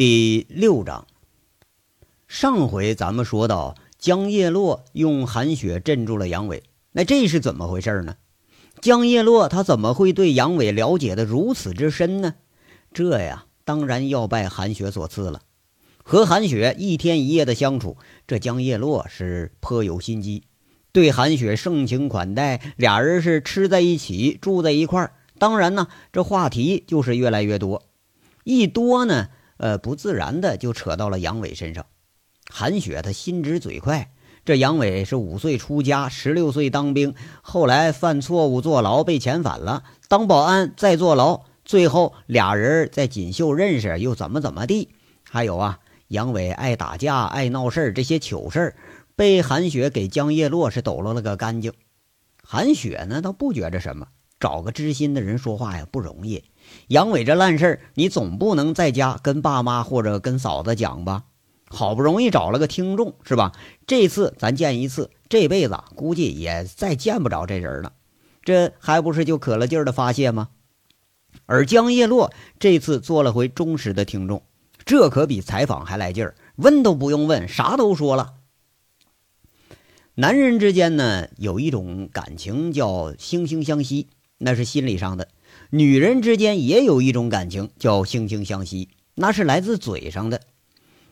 第六章，上回咱们说到江叶落用韩雪镇住了杨伟，那这是怎么回事呢？江叶落他怎么会对杨伟了解的如此之深呢？这呀，当然要拜韩雪所赐了。和韩雪一天一夜的相处，这江叶落是颇有心机，对韩雪盛情款待，俩人是吃在一起，住在一块儿。当然呢，这话题就是越来越多，一多呢。呃，不自然的就扯到了杨伟身上。韩雪她心直嘴快，这杨伟是五岁出家，十六岁当兵，后来犯错误坐牢被遣返了，当保安再坐牢，最后俩人在锦绣认识，又怎么怎么地。还有啊，杨伟爱打架爱闹事这些糗事被韩雪给江叶落是抖落了个干净。韩雪呢，倒不觉着什么，找个知心的人说话呀不容易。杨伟这烂事儿，你总不能在家跟爸妈或者跟嫂子讲吧？好不容易找了个听众，是吧？这次咱见一次，这辈子估计也再见不着这人了。这还不是就可了劲儿的发泄吗？而江叶落这次做了回忠实的听众，这可比采访还来劲儿，问都不用问，啥都说了。男人之间呢，有一种感情叫惺惺相惜，那是心理上的。女人之间也有一种感情，叫惺惺相惜，那是来自嘴上的。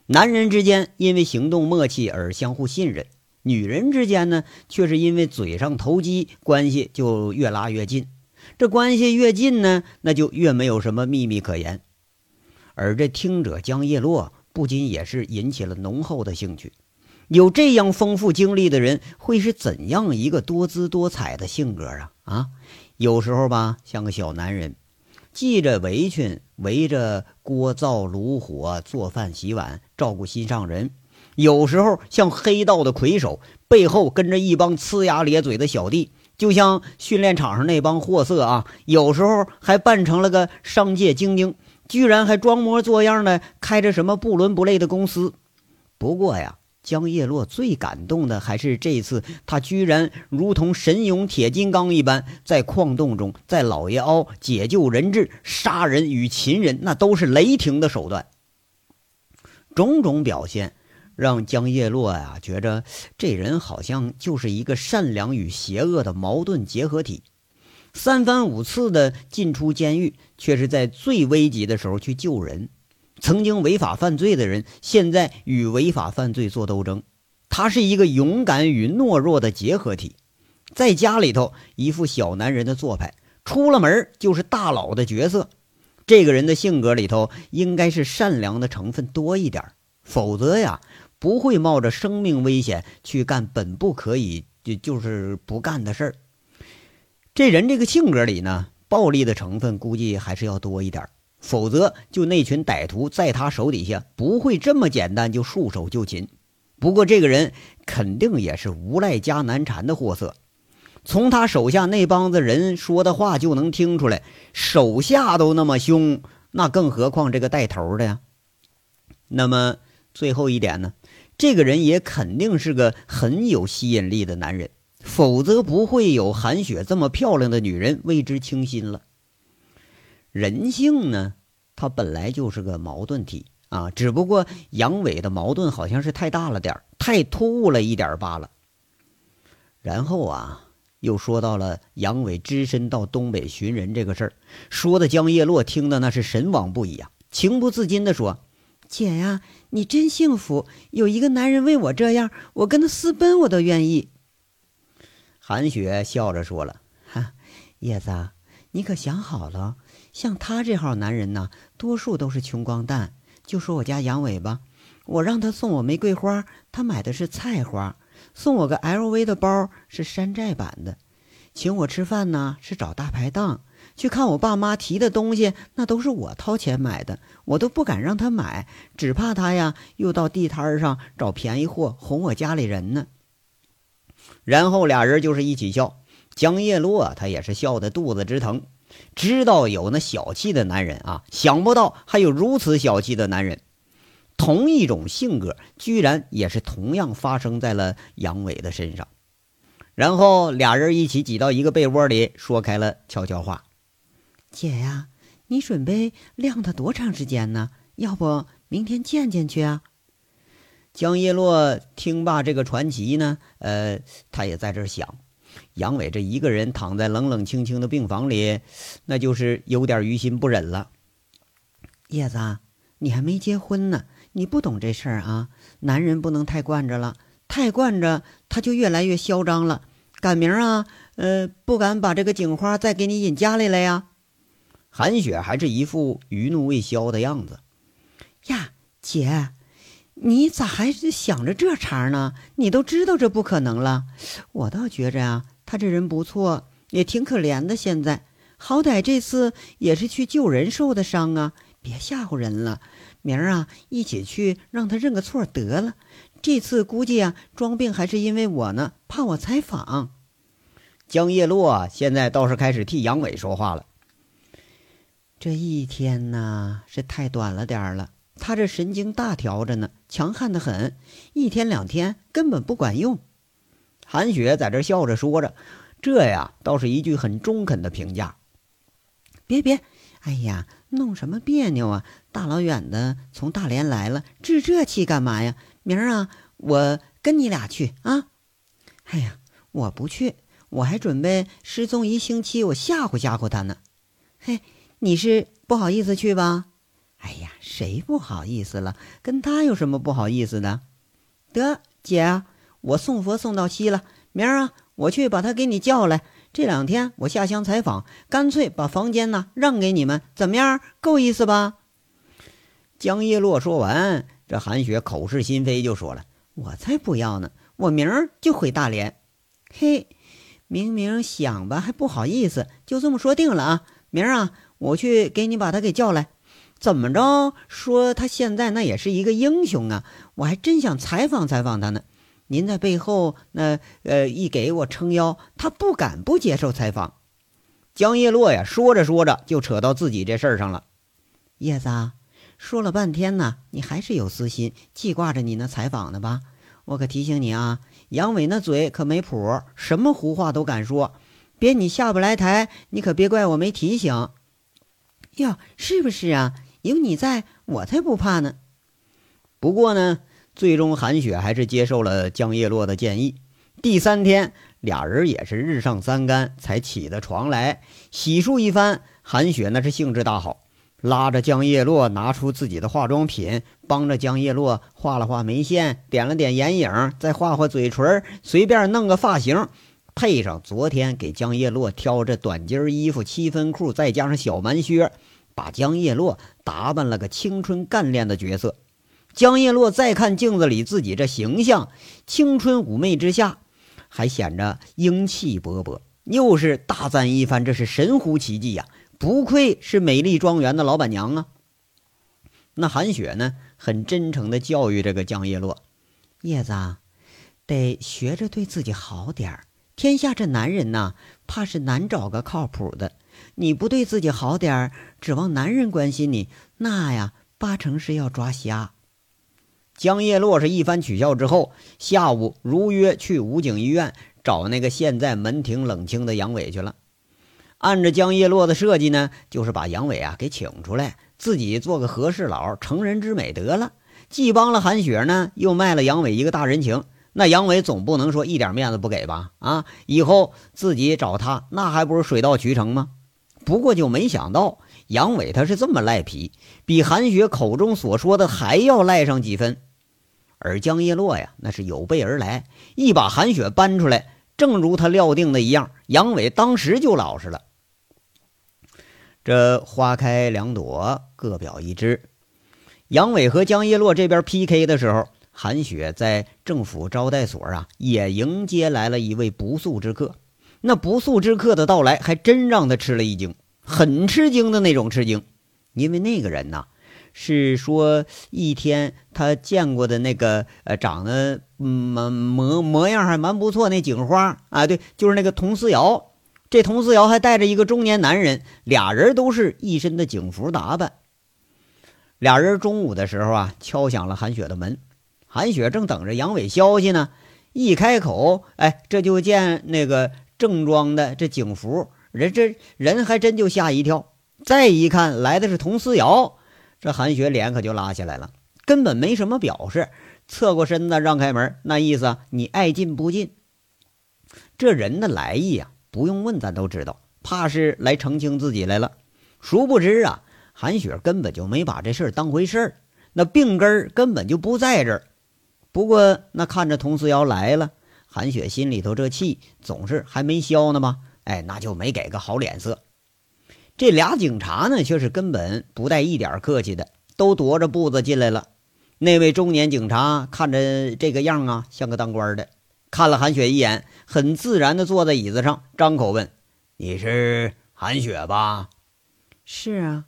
男人之间因为行动默契而相互信任，女人之间呢，却是因为嘴上投机，关系就越拉越近。这关系越近呢，那就越没有什么秘密可言。而这听者江叶落不仅也是引起了浓厚的兴趣。有这样丰富经历的人，会是怎样一个多姿多彩的性格啊？啊？有时候吧，像个小男人，系着围裙，围着锅灶炉火做饭洗碗，照顾心上人；有时候像黑道的魁首，背后跟着一帮呲牙咧嘴的小弟，就像训练场上那帮货色啊；有时候还扮成了个商界精英，居然还装模作样的开着什么不伦不类的公司。不过呀。江叶落最感动的还是这次，他居然如同神勇铁金刚一般，在矿洞中，在老爷凹解救人质、杀人与擒人，那都是雷霆的手段。种种表现让江叶落呀觉着这人好像就是一个善良与邪恶的矛盾结合体，三番五次的进出监狱，却是在最危急的时候去救人。曾经违法犯罪的人，现在与违法犯罪做斗争。他是一个勇敢与懦弱的结合体，在家里头一副小男人的做派，出了门就是大佬的角色。这个人的性格里头应该是善良的成分多一点，否则呀不会冒着生命危险去干本不可以就就是不干的事儿。这人这个性格里呢，暴力的成分估计还是要多一点。否则，就那群歹徒在他手底下不会这么简单就束手就擒。不过，这个人肯定也是无赖加难缠的货色。从他手下那帮子人说的话就能听出来，手下都那么凶，那更何况这个带头的呀？那么最后一点呢？这个人也肯定是个很有吸引力的男人，否则不会有韩雪这么漂亮的女人为之倾心了。人性呢，它本来就是个矛盾体啊，只不过杨伟的矛盾好像是太大了点太突兀了一点罢了。然后啊，又说到了杨伟只身到东北寻人这个事儿，说的江叶落听的那是神往不已啊，情不自禁的说：“姐呀，你真幸福，有一个男人为我这样，我跟他私奔我都愿意。”韩雪笑着说了：“哈，叶子，你可想好了？”像他这号男人呢，多数都是穷光蛋。就说我家杨伟吧，我让他送我玫瑰花，他买的是菜花；送我个 LV 的包，是山寨版的；请我吃饭呢，是找大排档；去看我爸妈提的东西，那都是我掏钱买的，我都不敢让他买，只怕他呀又到地摊上找便宜货哄我家里人呢。然后俩人就是一起笑，江叶落他也是笑得肚子直疼。知道有那小气的男人啊，想不到还有如此小气的男人。同一种性格，居然也是同样发生在了杨伟的身上。然后俩人一起挤到一个被窝里，说开了悄悄话：“姐呀，你准备晾他多长时间呢？要不明天见见去啊。江叶落听罢这个传奇呢，呃，他也在这想，杨伟这一个人躺在冷冷清清的病房里，那就是有点于心不忍了。叶子，你还没结婚呢，你不懂这事儿啊。男人不能太惯着了，太惯着他就越来越嚣张了。赶明儿啊，呃，不敢把这个警花再给你引家里来呀。韩雪还是一副余怒未消的样子。呀，姐，你咋还是想着这茬呢？你都知道这不可能了。我倒觉着啊，他这人不错，也挺可怜的。现在好歹这次也是去救人受的伤啊，别吓唬人了。明儿啊，一起去让他认个错得了。这次估计啊，装病还是因为我呢，怕我采访。江叶落现在倒是开始替杨伟说话了。这一天呢，是太短了点儿了。他这神经大条着呢，强悍的很，一天两天根本不管用。韩雪在这笑着说着，这呀倒是一句很中肯的评价。别别，哎呀，弄什么别扭啊？大老远的从大连来了，置这气干嘛呀？明儿啊，我跟你俩去啊！哎呀，我不去，我还准备失踪一星期，我吓唬吓唬他呢。嘿，你是不好意思去吧？哎呀，谁不好意思了？跟他有什么不好意思的？得，姐，我送佛送到西了。明儿啊，我去把他给你叫来。这两天我下乡采访，干脆把房间呢让给你们，怎么样？够意思吧？江叶落说完。这韩雪口是心非，就说了：“我才不要呢！我明儿就回大连。嘿，明明想吧，还不好意思，就这么说定了啊！明儿啊，我去给你把他给叫来。怎么着？说他现在那也是一个英雄啊！我还真想采访采访他呢。您在背后那呃一给我撑腰，他不敢不接受采访。”江叶落呀，说着说着就扯到自己这事儿上了。叶子。说了半天呢，你还是有私心，记挂着你那采访呢吧？我可提醒你啊，杨伟那嘴可没谱，什么胡话都敢说，别你下不来台，你可别怪我没提醒。哟，是不是啊？有你在，我才不怕呢。不过呢，最终韩雪还是接受了江叶落的建议。第三天，俩人也是日上三竿才起的床来，洗漱一番，韩雪那是兴致大好。拉着江叶落拿出自己的化妆品，帮着江叶落画了画眉线，点了点眼影，再画画嘴唇，随便弄个发型，配上昨天给江叶落挑这短襟衣服、七分裤，再加上小蛮靴，把江叶落打扮了个青春干练的角色。江叶落再看镜子里自己这形象，青春妩媚之下，还显着英气勃勃，又是大赞一番：“这是神乎其技呀！”不愧是美丽庄园的老板娘啊！那韩雪呢，很真诚的教育这个江叶落：“叶子，得学着对自己好点儿。天下这男人呐，怕是难找个靠谱的。你不对自己好点儿，指望男人关心你，那呀，八成是要抓瞎。”江叶落是一番取笑之后，下午如约去武警医院找那个现在门庭冷清的杨伟去了。按着江叶落的设计呢，就是把杨伟啊给请出来，自己做个和事佬，成人之美得了。既帮了韩雪呢，又卖了杨伟一个大人情。那杨伟总不能说一点面子不给吧？啊，以后自己找他，那还不是水到渠成吗？不过就没想到杨伟他是这么赖皮，比韩雪口中所说的还要赖上几分。而江叶落呀，那是有备而来，一把韩雪搬出来，正如他料定的一样，杨伟当时就老实了。这花开两朵，各表一枝。杨伟和江叶落这边 PK 的时候，韩雪在政府招待所啊，也迎接来了一位不速之客。那不速之客的到来，还真让他吃了一惊，很吃惊的那种吃惊。因为那个人呐，是说一天他见过的那个呃，长得模模模样还蛮不错那警花啊，对，就是那个佟思瑶。这佟思瑶还带着一个中年男人，俩人都是一身的警服打扮。俩人中午的时候啊，敲响了韩雪的门。韩雪正等着杨伟消息呢，一开口，哎，这就见那个正装的这警服人，这人还真就吓一跳。再一看，来的是佟思瑶，这韩雪脸可就拉下来了。根本没什么表示，侧过身子让开门，那意思你爱进不进。这人的来意啊，不用问咱都知道，怕是来澄清自己来了。殊不知啊，韩雪根本就没把这事儿当回事儿，那病根儿根本就不在这儿。不过那看着佟思瑶来了，韩雪心里头这气总是还没消呢吧？哎，那就没给个好脸色。这俩警察呢，却是根本不带一点客气的，都踱着步子进来了。那位中年警察看着这个样啊，像个当官的，看了韩雪一眼，很自然的坐在椅子上，张口问：“你是韩雪吧？”“是啊。”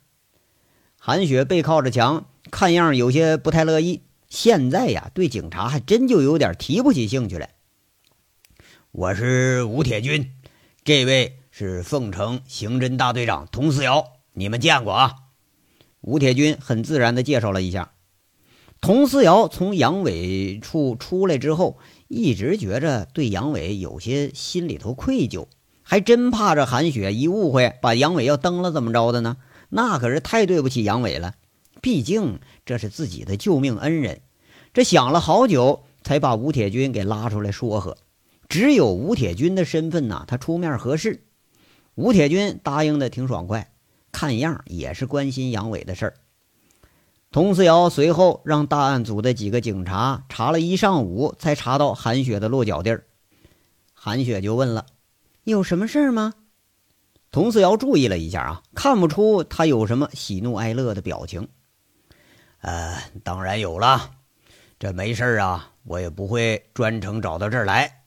韩雪背靠着墙，看样有些不太乐意。现在呀，对警察还真就有点提不起兴趣来。我是吴铁军，这位。是凤城刑侦大队长佟思瑶，你们见过啊？吴铁军很自然地介绍了一下。佟思瑶从杨伟处出来之后，一直觉着对杨伟有些心里头愧疚，还真怕这韩雪一误会把杨伟要蹬了怎么着的呢？那可是太对不起杨伟了，毕竟这是自己的救命恩人。这想了好久，才把吴铁军给拉出来说和。只有吴铁军的身份呐，他出面合适。吴铁军答应的挺爽快，看样也是关心杨伟的事儿。佟思瑶随后让大案组的几个警察查了一上午，才查到韩雪的落脚地儿。韩雪就问了：“有什么事儿吗？”佟思瑶注意了一下啊，看不出他有什么喜怒哀乐的表情。呃，当然有了，这没事啊，我也不会专程找到这儿来。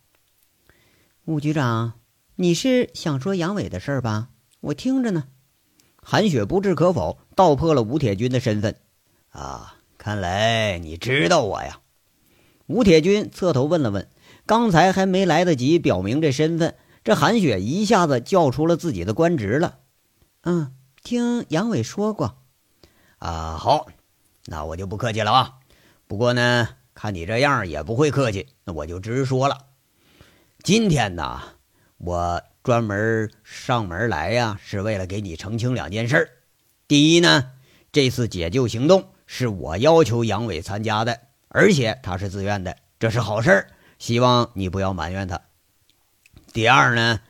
吴局长。你是想说杨伟的事儿吧？我听着呢。韩雪不置可否，道破了吴铁军的身份。啊，看来你知道我呀。吴铁军侧头问了问，刚才还没来得及表明这身份，这韩雪一下子叫出了自己的官职了。嗯，听杨伟说过。啊，好，那我就不客气了啊。不过呢，看你这样也不会客气，那我就直说了。今天呢。我专门上门来呀，是为了给你澄清两件事。第一呢，这次解救行动是我要求杨伟参加的，而且他是自愿的，这是好事，希望你不要埋怨他。第二呢，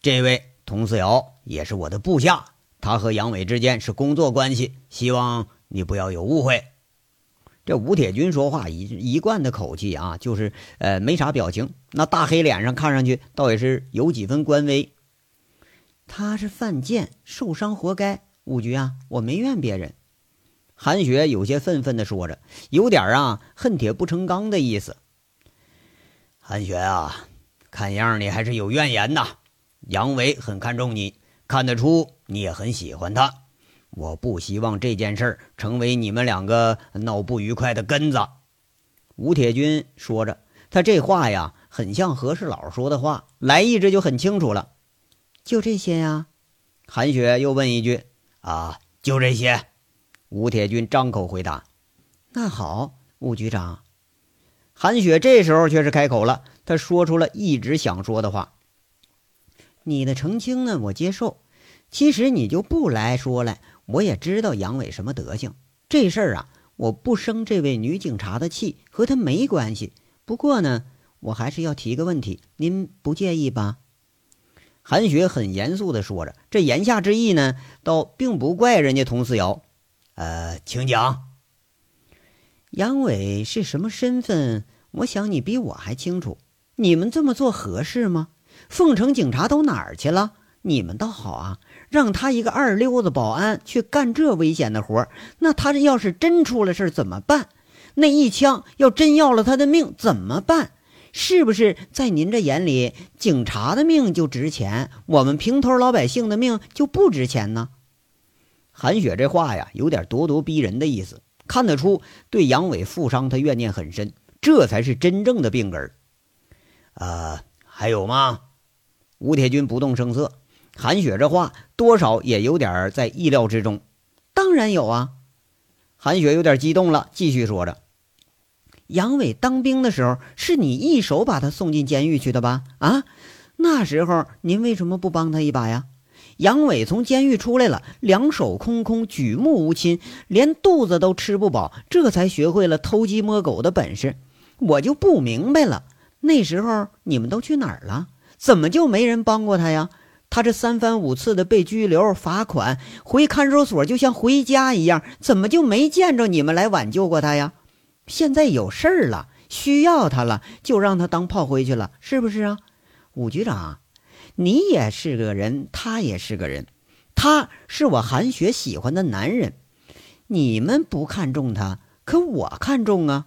这位佟思瑶也是我的部下，他和杨伟之间是工作关系，希望你不要有误会。这吴铁军说话一一贯的口气啊，就是呃没啥表情，那大黑脸上看上去倒也是有几分官威。他是犯贱，受伤活该。五局啊，我没怨别人。韩雪有些愤愤地说着，有点啊恨铁不成钢的意思。韩雪啊，看样你还是有怨言呐。杨伟很看重你，看得出你也很喜欢他。我不希望这件事儿成为你们两个闹不愉快的根子。吴铁军说着，他这话呀，很像和事佬说的话，来意这就很清楚了。就这些呀？韩雪又问一句：“啊，就这些？”吴铁军张口回答：“那好，吴局长。”韩雪这时候却是开口了，他说出了一直想说的话：“你的澄清呢，我接受。其实你就不来说了。”我也知道杨伟什么德行，这事儿啊，我不生这位女警察的气，和她没关系。不过呢，我还是要提个问题，您不介意吧？韩雪很严肃地说着，这言下之意呢，倒并不怪人家佟思瑶。呃，请讲。杨伟是什么身份？我想你比我还清楚。你们这么做合适吗？凤城警察都哪儿去了？你们倒好啊。让他一个二流子保安去干这危险的活那他这要是真出了事怎么办？那一枪要真要了他的命怎么办？是不是在您这眼里，警察的命就值钱，我们平头老百姓的命就不值钱呢？韩雪这话呀，有点咄咄逼人的意思，看得出对杨伟负伤他怨念很深，这才是真正的病根儿。啊，还有吗？吴铁军不动声色。韩雪这话多少也有点在意料之中，当然有啊。韩雪有点激动了，继续说着：“杨伟当兵的时候，是你一手把他送进监狱去的吧？啊，那时候您为什么不帮他一把呀？杨伟从监狱出来了，两手空空，举目无亲，连肚子都吃不饱，这才学会了偷鸡摸狗的本事。我就不明白了，那时候你们都去哪儿了？怎么就没人帮过他呀？他这三番五次的被拘留、罚款，回看守所就像回家一样，怎么就没见着你们来挽救过他呀？现在有事儿了，需要他了，就让他当炮灰去了，是不是啊？武局长，你也是个人，他也是个人，他是我韩雪喜欢的男人，你们不看重他，可我看重啊。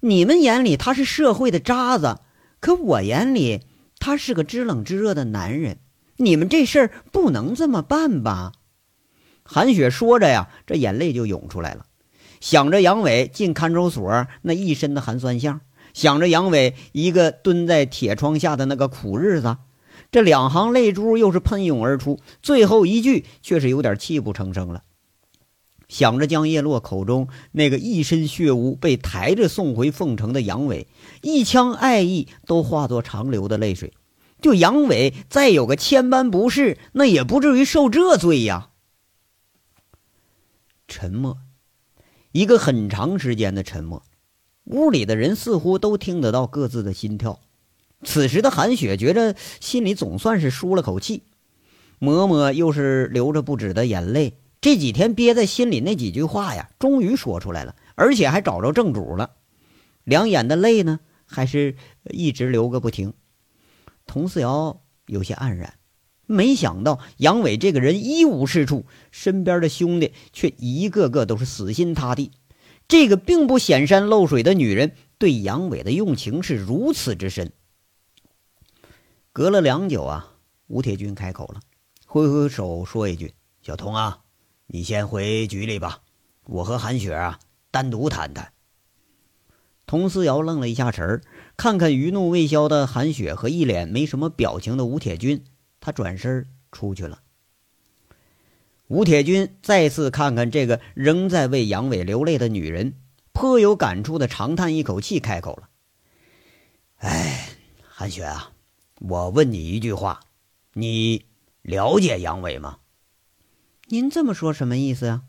你们眼里他是社会的渣子，可我眼里他是个知冷知热的男人。你们这事儿不能这么办吧？韩雪说着呀，这眼泪就涌出来了，想着杨伟进看守所那一身的寒酸相，想着杨伟一个蹲在铁窗下的那个苦日子，这两行泪珠又是喷涌而出，最后一句却是有点泣不成声了。想着江叶落口中那个一身血污被抬着送回凤城的杨伟，一腔爱意都化作长流的泪水。就杨伟再有个千般不是，那也不至于受这罪呀。沉默，一个很长时间的沉默。屋里的人似乎都听得到各自的心跳。此时的韩雪觉着心里总算是舒了口气，嬷嬷又是流着不止的眼泪。这几天憋在心里那几句话呀，终于说出来了，而且还找着正主了。两眼的泪呢，还是一直流个不停。佟四瑶有些黯然，没想到杨伟这个人一无是处，身边的兄弟却一个个都是死心塌地。这个并不显山露水的女人，对杨伟的用情是如此之深。隔了良久啊，吴铁军开口了，挥挥手说一句：“小童啊。”你先回局里吧，我和韩雪啊单独谈谈。佟思瑶愣了一下神儿，看看余怒未消的韩雪和一脸没什么表情的吴铁军，他转身出去了。吴铁军再次看看这个仍在为杨伟流泪的女人，颇有感触的长叹一口气，开口了：“哎，韩雪啊，我问你一句话，你了解杨伟吗？”您这么说什么意思啊？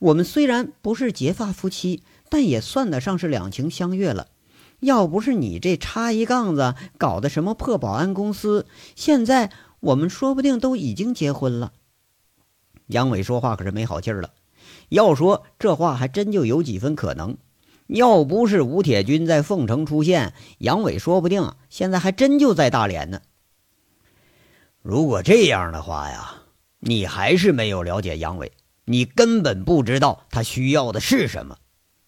我们虽然不是结发夫妻，但也算得上是两情相悦了。要不是你这插一杠子搞的什么破保安公司，现在我们说不定都已经结婚了。杨伟说话可是没好气儿了。要说这话还真就有几分可能。要不是吴铁军在凤城出现，杨伟说不定现在还真就在大连呢。如果这样的话呀。你还是没有了解杨伟，你根本不知道他需要的是什么。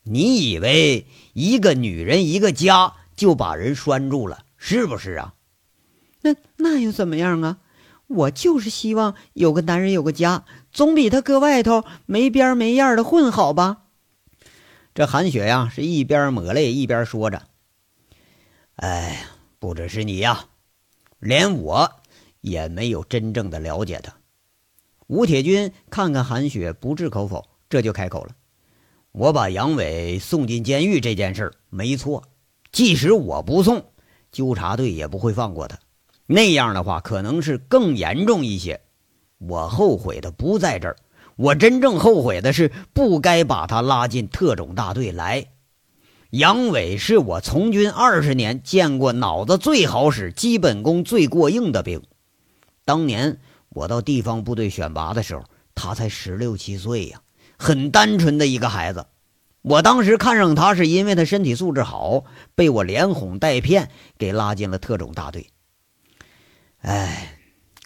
你以为一个女人一个家就把人拴住了，是不是啊？那那又怎么样啊？我就是希望有个男人有个家，总比他搁外头没边没样的混好吧？这韩雪呀，是一边抹泪一边说着：“哎，不只是你呀，连我也没有真正的了解他。”吴铁军看看韩雪，不置可否，这就开口了：“我把杨伟送进监狱这件事没错，即使我不送，纠察队也不会放过他。那样的话，可能是更严重一些。我后悔的不在这儿，我真正后悔的是不该把他拉进特种大队来。杨伟是我从军二十年见过脑子最好使、基本功最过硬的兵，当年。”我到地方部队选拔的时候，他才十六七岁呀，很单纯的一个孩子。我当时看上他是因为他身体素质好，被我连哄带骗给拉进了特种大队。哎，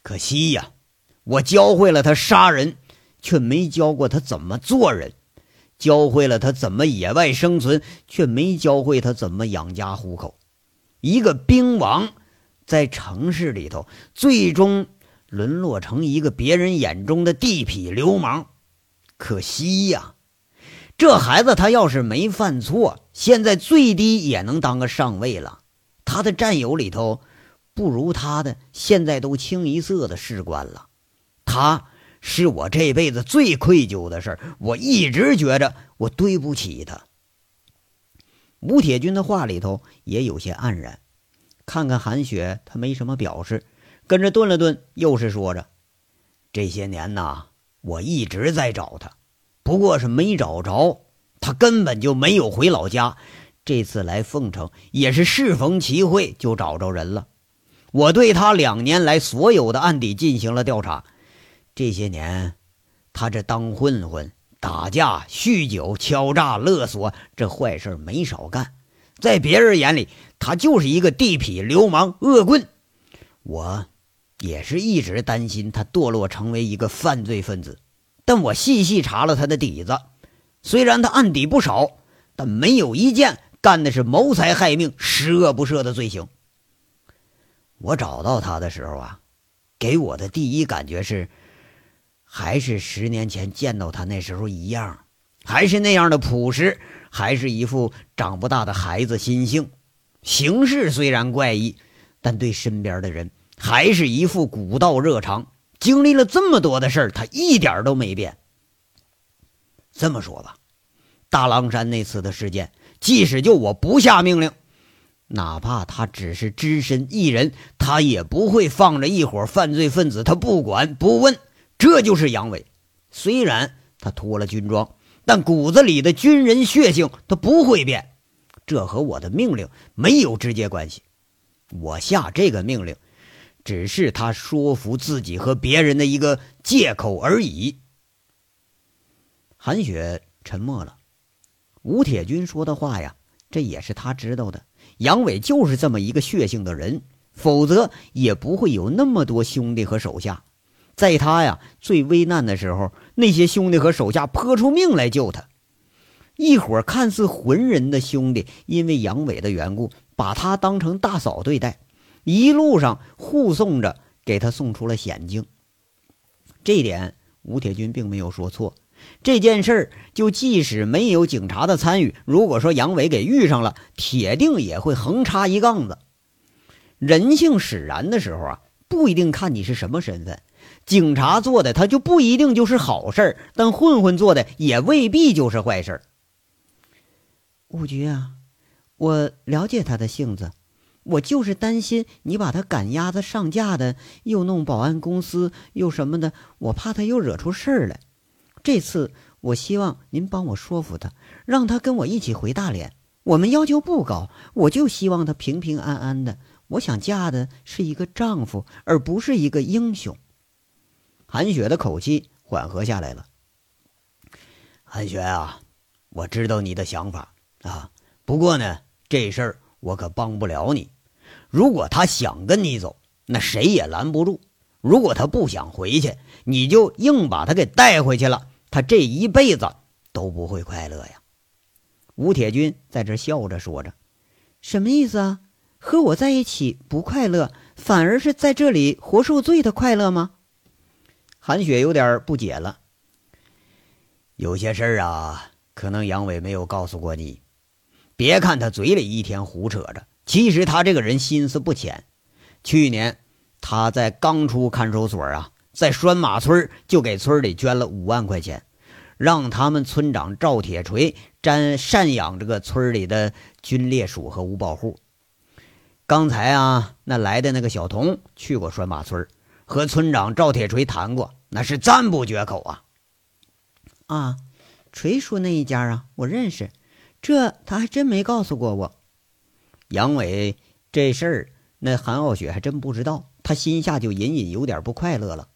可惜呀，我教会了他杀人，却没教过他怎么做人；教会了他怎么野外生存，却没教会他怎么养家糊口。一个兵王，在城市里头，最终。沦落成一个别人眼中的地痞流氓，可惜呀！这孩子他要是没犯错，现在最低也能当个上尉了。他的战友里头，不如他的现在都清一色的士官了。他是我这辈子最愧疚的事我一直觉着我对不起他。吴铁军的话里头也有些黯然，看看韩雪，他没什么表示。跟着顿了顿，又是说着：“这些年呐，我一直在找他，不过是没找着。他根本就没有回老家，这次来凤城也是适逢其会，就找着人了。我对他两年来所有的案底进行了调查，这些年，他这当混混、打架、酗酒、敲诈勒索，这坏事没少干。在别人眼里，他就是一个地痞流氓、恶棍。我也是一直担心他堕落成为一个犯罪分子，但我细细查了他的底子，虽然他案底不少，但没有一件干的是谋财害命、十恶不赦的罪行。我找到他的时候啊，给我的第一感觉是，还是十年前见到他那时候一样，还是那样的朴实，还是一副长不大的孩子心性。行事虽然怪异，但对身边的人还是一副古道热肠。经历了这么多的事儿，他一点都没变。这么说吧，大狼山那次的事件，即使就我不下命令。哪怕他只是只身一人，他也不会放着一伙犯罪分子，他不管不问。这就是杨伟，虽然他脱了军装，但骨子里的军人血性他不会变。这和我的命令没有直接关系，我下这个命令，只是他说服自己和别人的一个借口而已。韩雪沉默了，吴铁军说的话呀，这也是他知道的。杨伟就是这么一个血性的人，否则也不会有那么多兄弟和手下。在他呀最危难的时候，那些兄弟和手下泼出命来救他。一伙看似浑人的兄弟，因为杨伟的缘故，把他当成大嫂对待，一路上护送着，给他送出了险境。这点吴铁军并没有说错。这件事儿，就即使没有警察的参与，如果说杨伟给遇上了，铁定也会横插一杠子。人性使然的时候啊，不一定看你是什么身份。警察做的他就不一定就是好事但混混做的也未必就是坏事五局啊，我了解他的性子，我就是担心你把他赶鸭子上架的，又弄保安公司又什么的，我怕他又惹出事儿来。这次我希望您帮我说服他，让他跟我一起回大连。我们要求不高，我就希望他平平安安的。我想嫁的是一个丈夫，而不是一个英雄。韩雪的口气缓和下来了。韩雪啊，我知道你的想法啊，不过呢，这事儿我可帮不了你。如果他想跟你走，那谁也拦不住；如果他不想回去，你就硬把他给带回去了。他这一辈子都不会快乐呀！吴铁军在这笑着说着：“什么意思啊？和我在一起不快乐，反而是在这里活受罪的快乐吗？”韩雪有点不解了。有些事儿啊，可能杨伟没有告诉过你。别看他嘴里一天胡扯着，其实他这个人心思不浅。去年他在刚出看守所啊。在拴马村就给村里捐了五万块钱，让他们村长赵铁锤瞻赡养这个村里的军烈属和五保户。刚才啊，那来的那个小童去过拴马村，和村长赵铁锤谈过，那是赞不绝口啊。啊，锤叔那一家啊，我认识，这他还真没告诉过我。杨伟这事儿，那韩傲雪还真不知道，他心下就隐隐有点不快乐了。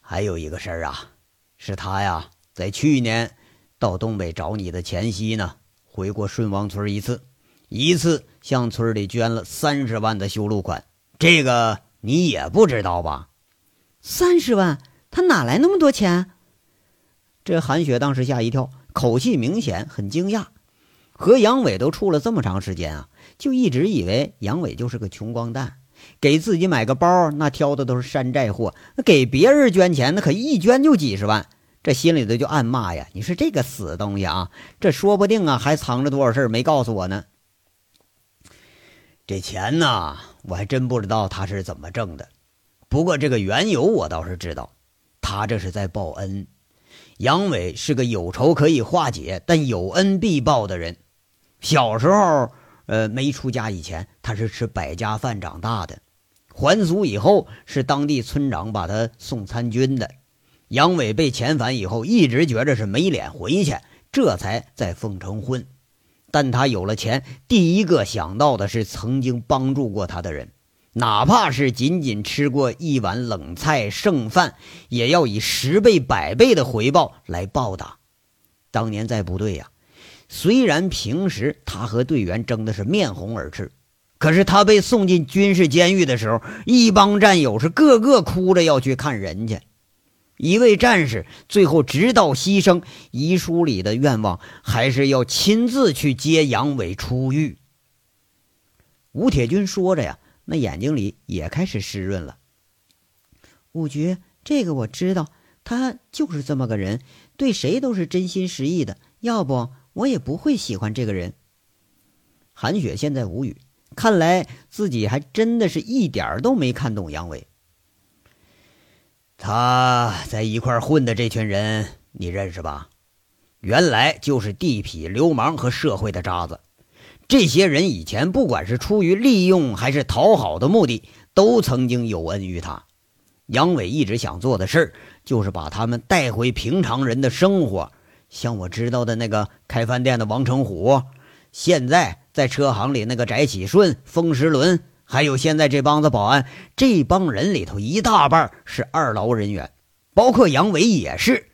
还有一个事儿啊，是他呀，在去年到东北找你的前夕呢，回过顺王村一次，一次向村里捐了三十万的修路款，这个你也不知道吧？三十万，他哪来那么多钱？这韩雪当时吓一跳，口气明显很惊讶。和杨伟都处了这么长时间啊，就一直以为杨伟就是个穷光蛋。给自己买个包，那挑的都是山寨货；那给别人捐钱，那可一捐就几十万，这心里头就暗骂呀：“你说这个死东西啊，这说不定啊还藏着多少事没告诉我呢。”这钱呢，我还真不知道他是怎么挣的。不过这个缘由我倒是知道，他这是在报恩。杨伟是个有仇可以化解，但有恩必报的人。小时候。呃，没出家以前，他是吃百家饭长大的。还俗以后，是当地村长把他送参军的。杨伟被遣返以后，一直觉着是没脸回去，这才在凤城混。但他有了钱，第一个想到的是曾经帮助过他的人，哪怕是仅仅吃过一碗冷菜剩饭，也要以十倍百倍的回报来报答。当年在部队呀，虽然平时他和队员争的是面红耳赤，可是他被送进军事监狱的时候，一帮战友是个个哭着要去看人去。一位战士最后直到牺牲，遗书里的愿望还是要亲自去接杨伟出狱。吴铁军说着呀，那眼睛里也开始湿润了。五局，这个我知道，他就是这么个人，对谁都是真心实意的，要不我也不会喜欢这个人。韩雪现在无语，看来自己还真的是一点都没看懂杨伟。他在一块混的这群人，你认识吧？原来就是地痞流氓和社会的渣子。这些人以前不管是出于利用还是讨好的目的，都曾经有恩于他。杨伟一直想做的事儿，就是把他们带回平常人的生活。像我知道的那个开饭店的王成虎，现在在车行里那个翟启顺、风石轮。还有现在这帮子保安，这帮人里头一大半是二劳人员，包括杨伟也是。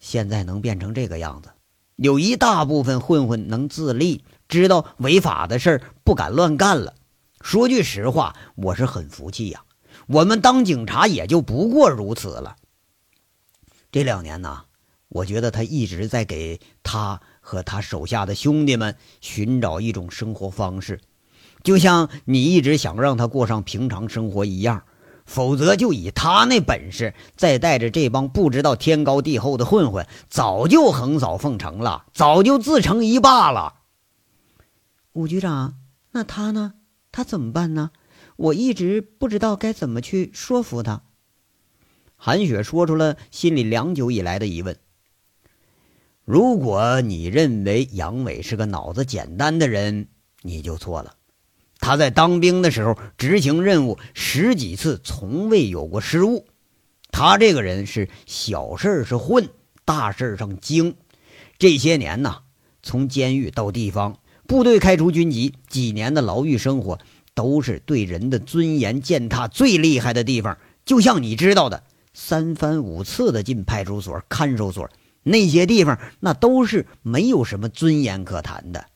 现在能变成这个样子，有一大部分混混能自立，知道违法的事不敢乱干了。说句实话，我是很服气呀。我们当警察也就不过如此了。这两年呢，我觉得他一直在给他和他手下的兄弟们寻找一种生活方式。就像你一直想让他过上平常生活一样，否则就以他那本事，再带着这帮不知道天高地厚的混混，早就横扫凤城了，早就自成一霸了。武局长，那他呢？他怎么办呢？我一直不知道该怎么去说服他。韩雪说出了心里良久以来的疑问：如果你认为杨伟是个脑子简单的人，你就错了。他在当兵的时候执行任务十几次，从未有过失误。他这个人是小事是混，大事上精。这些年呢，从监狱到地方部队开除军籍，几年的牢狱生活，都是对人的尊严践踏最厉害的地方。就像你知道的，三番五次的进派出所、看守所，那些地方那都是没有什么尊严可谈的。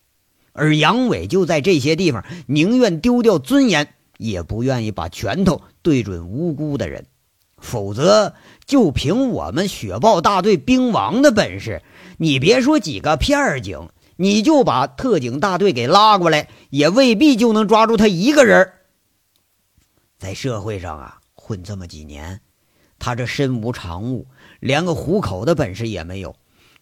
而杨伟就在这些地方，宁愿丢掉尊严，也不愿意把拳头对准无辜的人。否则，就凭我们雪豹大队兵王的本事，你别说几个片警，你就把特警大队给拉过来，也未必就能抓住他一个人。在社会上啊，混这么几年，他这身无长物，连个糊口的本事也没有，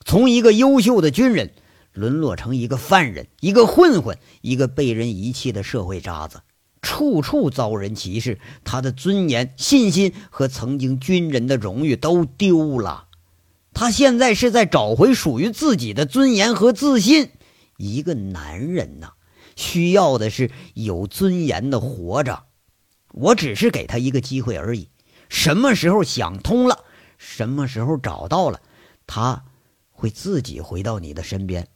从一个优秀的军人。沦落成一个犯人，一个混混，一个被人遗弃的社会渣子，处处遭人歧视，他的尊严、信心和曾经军人的荣誉都丢了。他现在是在找回属于自己的尊严和自信。一个男人呐，需要的是有尊严的活着。我只是给他一个机会而已。什么时候想通了，什么时候找到了，他会自己回到你的身边。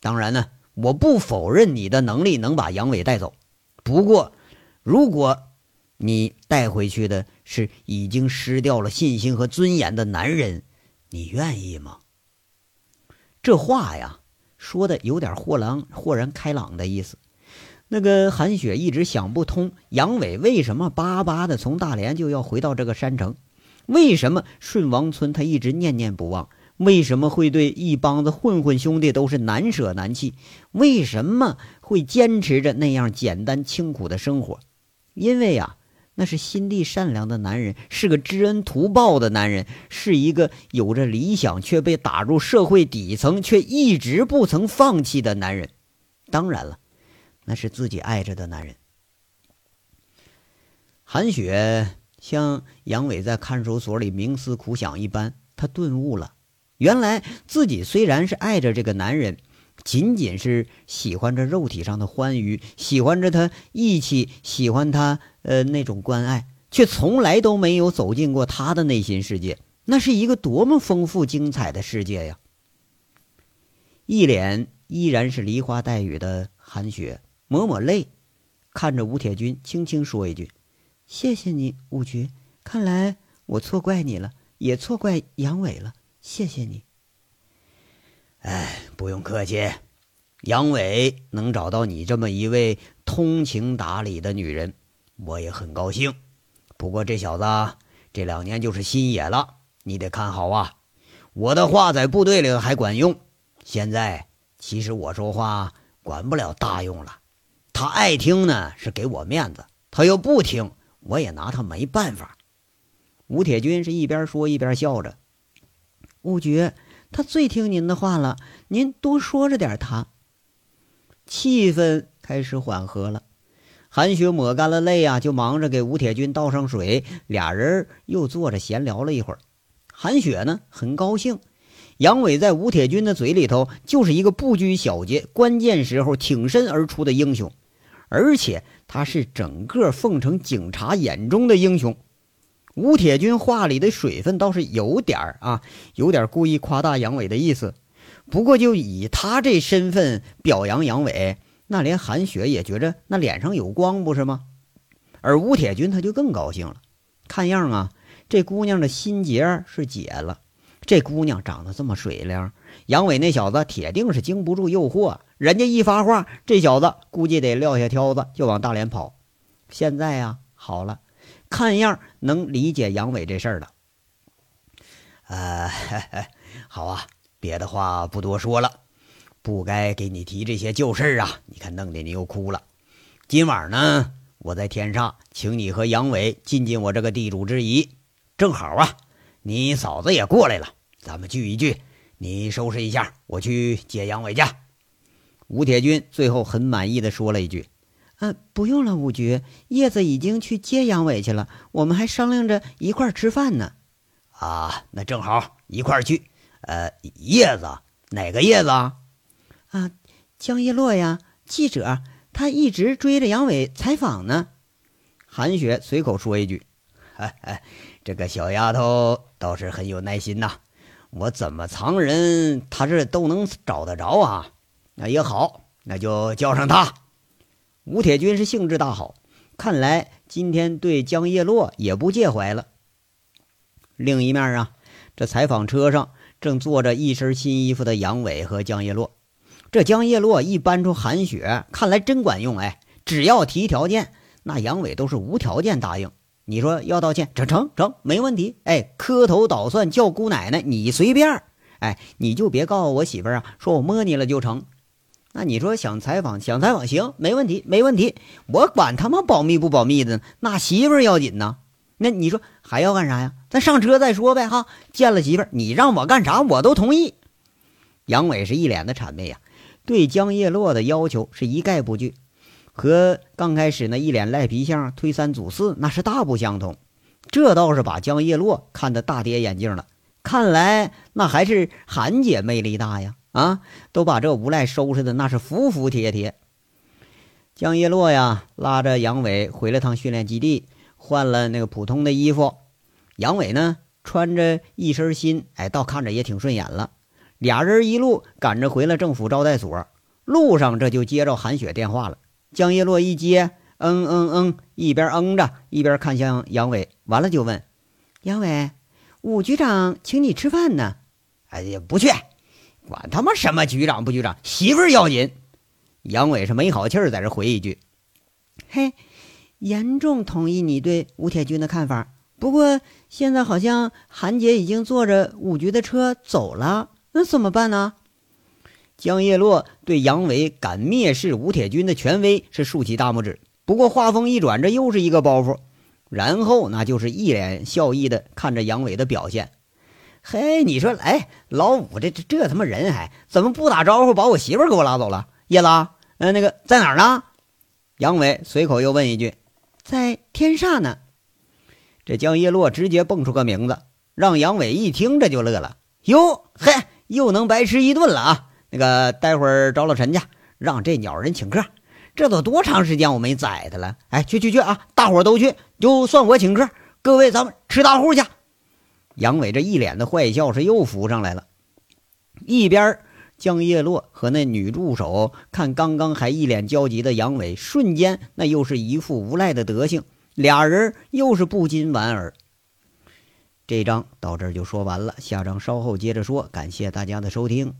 当然呢，我不否认你的能力能把杨伟带走。不过，如果你带回去的是已经失掉了信心和尊严的男人，你愿意吗？这话呀，说的有点豁然豁然开朗的意思。那个韩雪一直想不通，杨伟为什么巴巴的从大连就要回到这个山城？为什么顺王村他一直念念不忘？为什么会对一帮子混混兄弟都是难舍难弃？为什么会坚持着那样简单清苦的生活？因为呀，那是心地善良的男人，是个知恩图报的男人，是一个有着理想却被打入社会底层却一直不曾放弃的男人。当然了，那是自己爱着的男人。韩雪像杨伟在看守所里冥思苦想一般，他顿悟了。原来自己虽然是爱着这个男人，仅仅是喜欢着肉体上的欢愉，喜欢着他义气，喜欢他呃那种关爱，却从来都没有走进过他的内心世界。那是一个多么丰富精彩的世界呀！一脸依然是梨花带雨的韩雪抹抹泪，看着吴铁军，轻轻说一句：“谢谢你，五局。看来我错怪你了，也错怪杨伟了。谢谢你。”哎，不用客气。杨伟能找到你这么一位通情达理的女人，我也很高兴。不过这小子这两年就是心野了，你得看好啊。我的话在部队里还管用，现在其实我说话管不了大用了。他爱听呢，是给我面子；他又不听，我也拿他没办法。吴铁军是一边说一边笑着。吴觉。他最听您的话了，您多说着点他。气氛开始缓和了，韩雪抹干了泪啊，就忙着给吴铁军倒上水，俩人又坐着闲聊了一会儿。韩雪呢很高兴，杨伟在吴铁军的嘴里头就是一个不拘小节、关键时候挺身而出的英雄，而且他是整个凤城警察眼中的英雄。吴铁军话里的水分倒是有点儿啊，有点故意夸大杨伟的意思。不过就以他这身份表扬杨伟，那连韩雪也觉着那脸上有光，不是吗？而吴铁军他就更高兴了，看样啊，这姑娘的心结是解了。这姑娘长得这么水灵，杨伟那小子铁定是经不住诱惑。人家一发话，这小子估计得撂下挑子就往大连跑。现在呀，好了。看样能理解杨伟这事儿了。呃，好啊，别的话不多说了，不该给你提这些旧事儿啊。你看，弄得你又哭了。今晚呢，我在天上请你和杨伟尽尽我这个地主之谊。正好啊，你嫂子也过来了，咱们聚一聚。你收拾一下，我去接杨伟去。吴铁军最后很满意的说了一句。嗯，不用了，五局叶子已经去接杨伟去了，我们还商量着一块儿吃饭呢。啊，那正好一块儿去。呃，叶子哪个叶子啊？啊，江叶落呀，记者，他一直追着杨伟采访呢。韩雪随口说一句：“哎哎，这个小丫头倒是很有耐心呐。我怎么藏人，她这都能找得着啊。那也好，那就叫上他。”吴铁军是兴致大好，看来今天对江叶落也不介怀了。另一面啊，这采访车上正坐着一身新衣服的杨伟和江叶落。这江叶落一搬出韩雪，看来真管用。哎，只要提条件，那杨伟都是无条件答应。你说要道歉，成成成，没问题。哎，磕头捣蒜叫姑奶奶，你随便。哎，你就别告诉我媳妇儿啊，说我摸你了就成。那你说想采访，想采访行，没问题，没问题。我管他妈保密不保密的，那媳妇儿要紧呐。那你说还要干啥呀？咱上车再说呗。哈，见了媳妇儿，你让我干啥我都同意。杨伟是一脸的谄媚呀，对江叶落的要求是一概不拒，和刚开始那一脸赖皮相、推三阻四那是大不相同。这倒是把江叶落看得大跌眼镜了。看来那还是韩姐魅力大呀。啊，都把这无赖收拾的那是服服帖帖。江叶落呀，拉着杨伟回了趟训练基地，换了那个普通的衣服。杨伟呢，穿着一身新，哎，倒看着也挺顺眼了。俩人一路赶着回了政府招待所，路上这就接着韩雪电话了。江叶落一接，嗯嗯嗯，一边嗯着，一边看向杨伟，完了就问：“杨伟，武局长请你吃饭呢。”哎呀，不去。管他妈什么局长不局长，媳妇儿要紧。杨伟是没好气儿，在这回一句：“嘿，严重同意你对吴铁军的看法。不过现在好像韩姐已经坐着五局的车走了，那怎么办呢？”江叶落对杨伟敢蔑视吴铁军的权威是竖起大拇指。不过话锋一转，这又是一个包袱。然后那就是一脸笑意的看着杨伟的表现。嘿，你说，哎，老五这这这他妈人，还怎么不打招呼把我媳妇给我拉走了？叶子，嗯，那个在哪儿呢？杨伟随口又问一句：“在天上呢。”这江叶落直接蹦出个名字，让杨伟一听这就乐了。哟，嘿，又能白吃一顿了啊！那个待会儿找老陈去，让这鸟人请客。这都多长时间我没宰他了？哎，去去去啊！大伙都去，就算我请客。各位，咱们吃大户去。杨伟这一脸的坏笑是又浮上来了。一边，江叶落和那女助手看刚刚还一脸焦急的杨伟，瞬间那又是一副无赖的德行，俩人又是不禁莞尔。这章到这儿就说完了，下章稍后接着说。感谢大家的收听。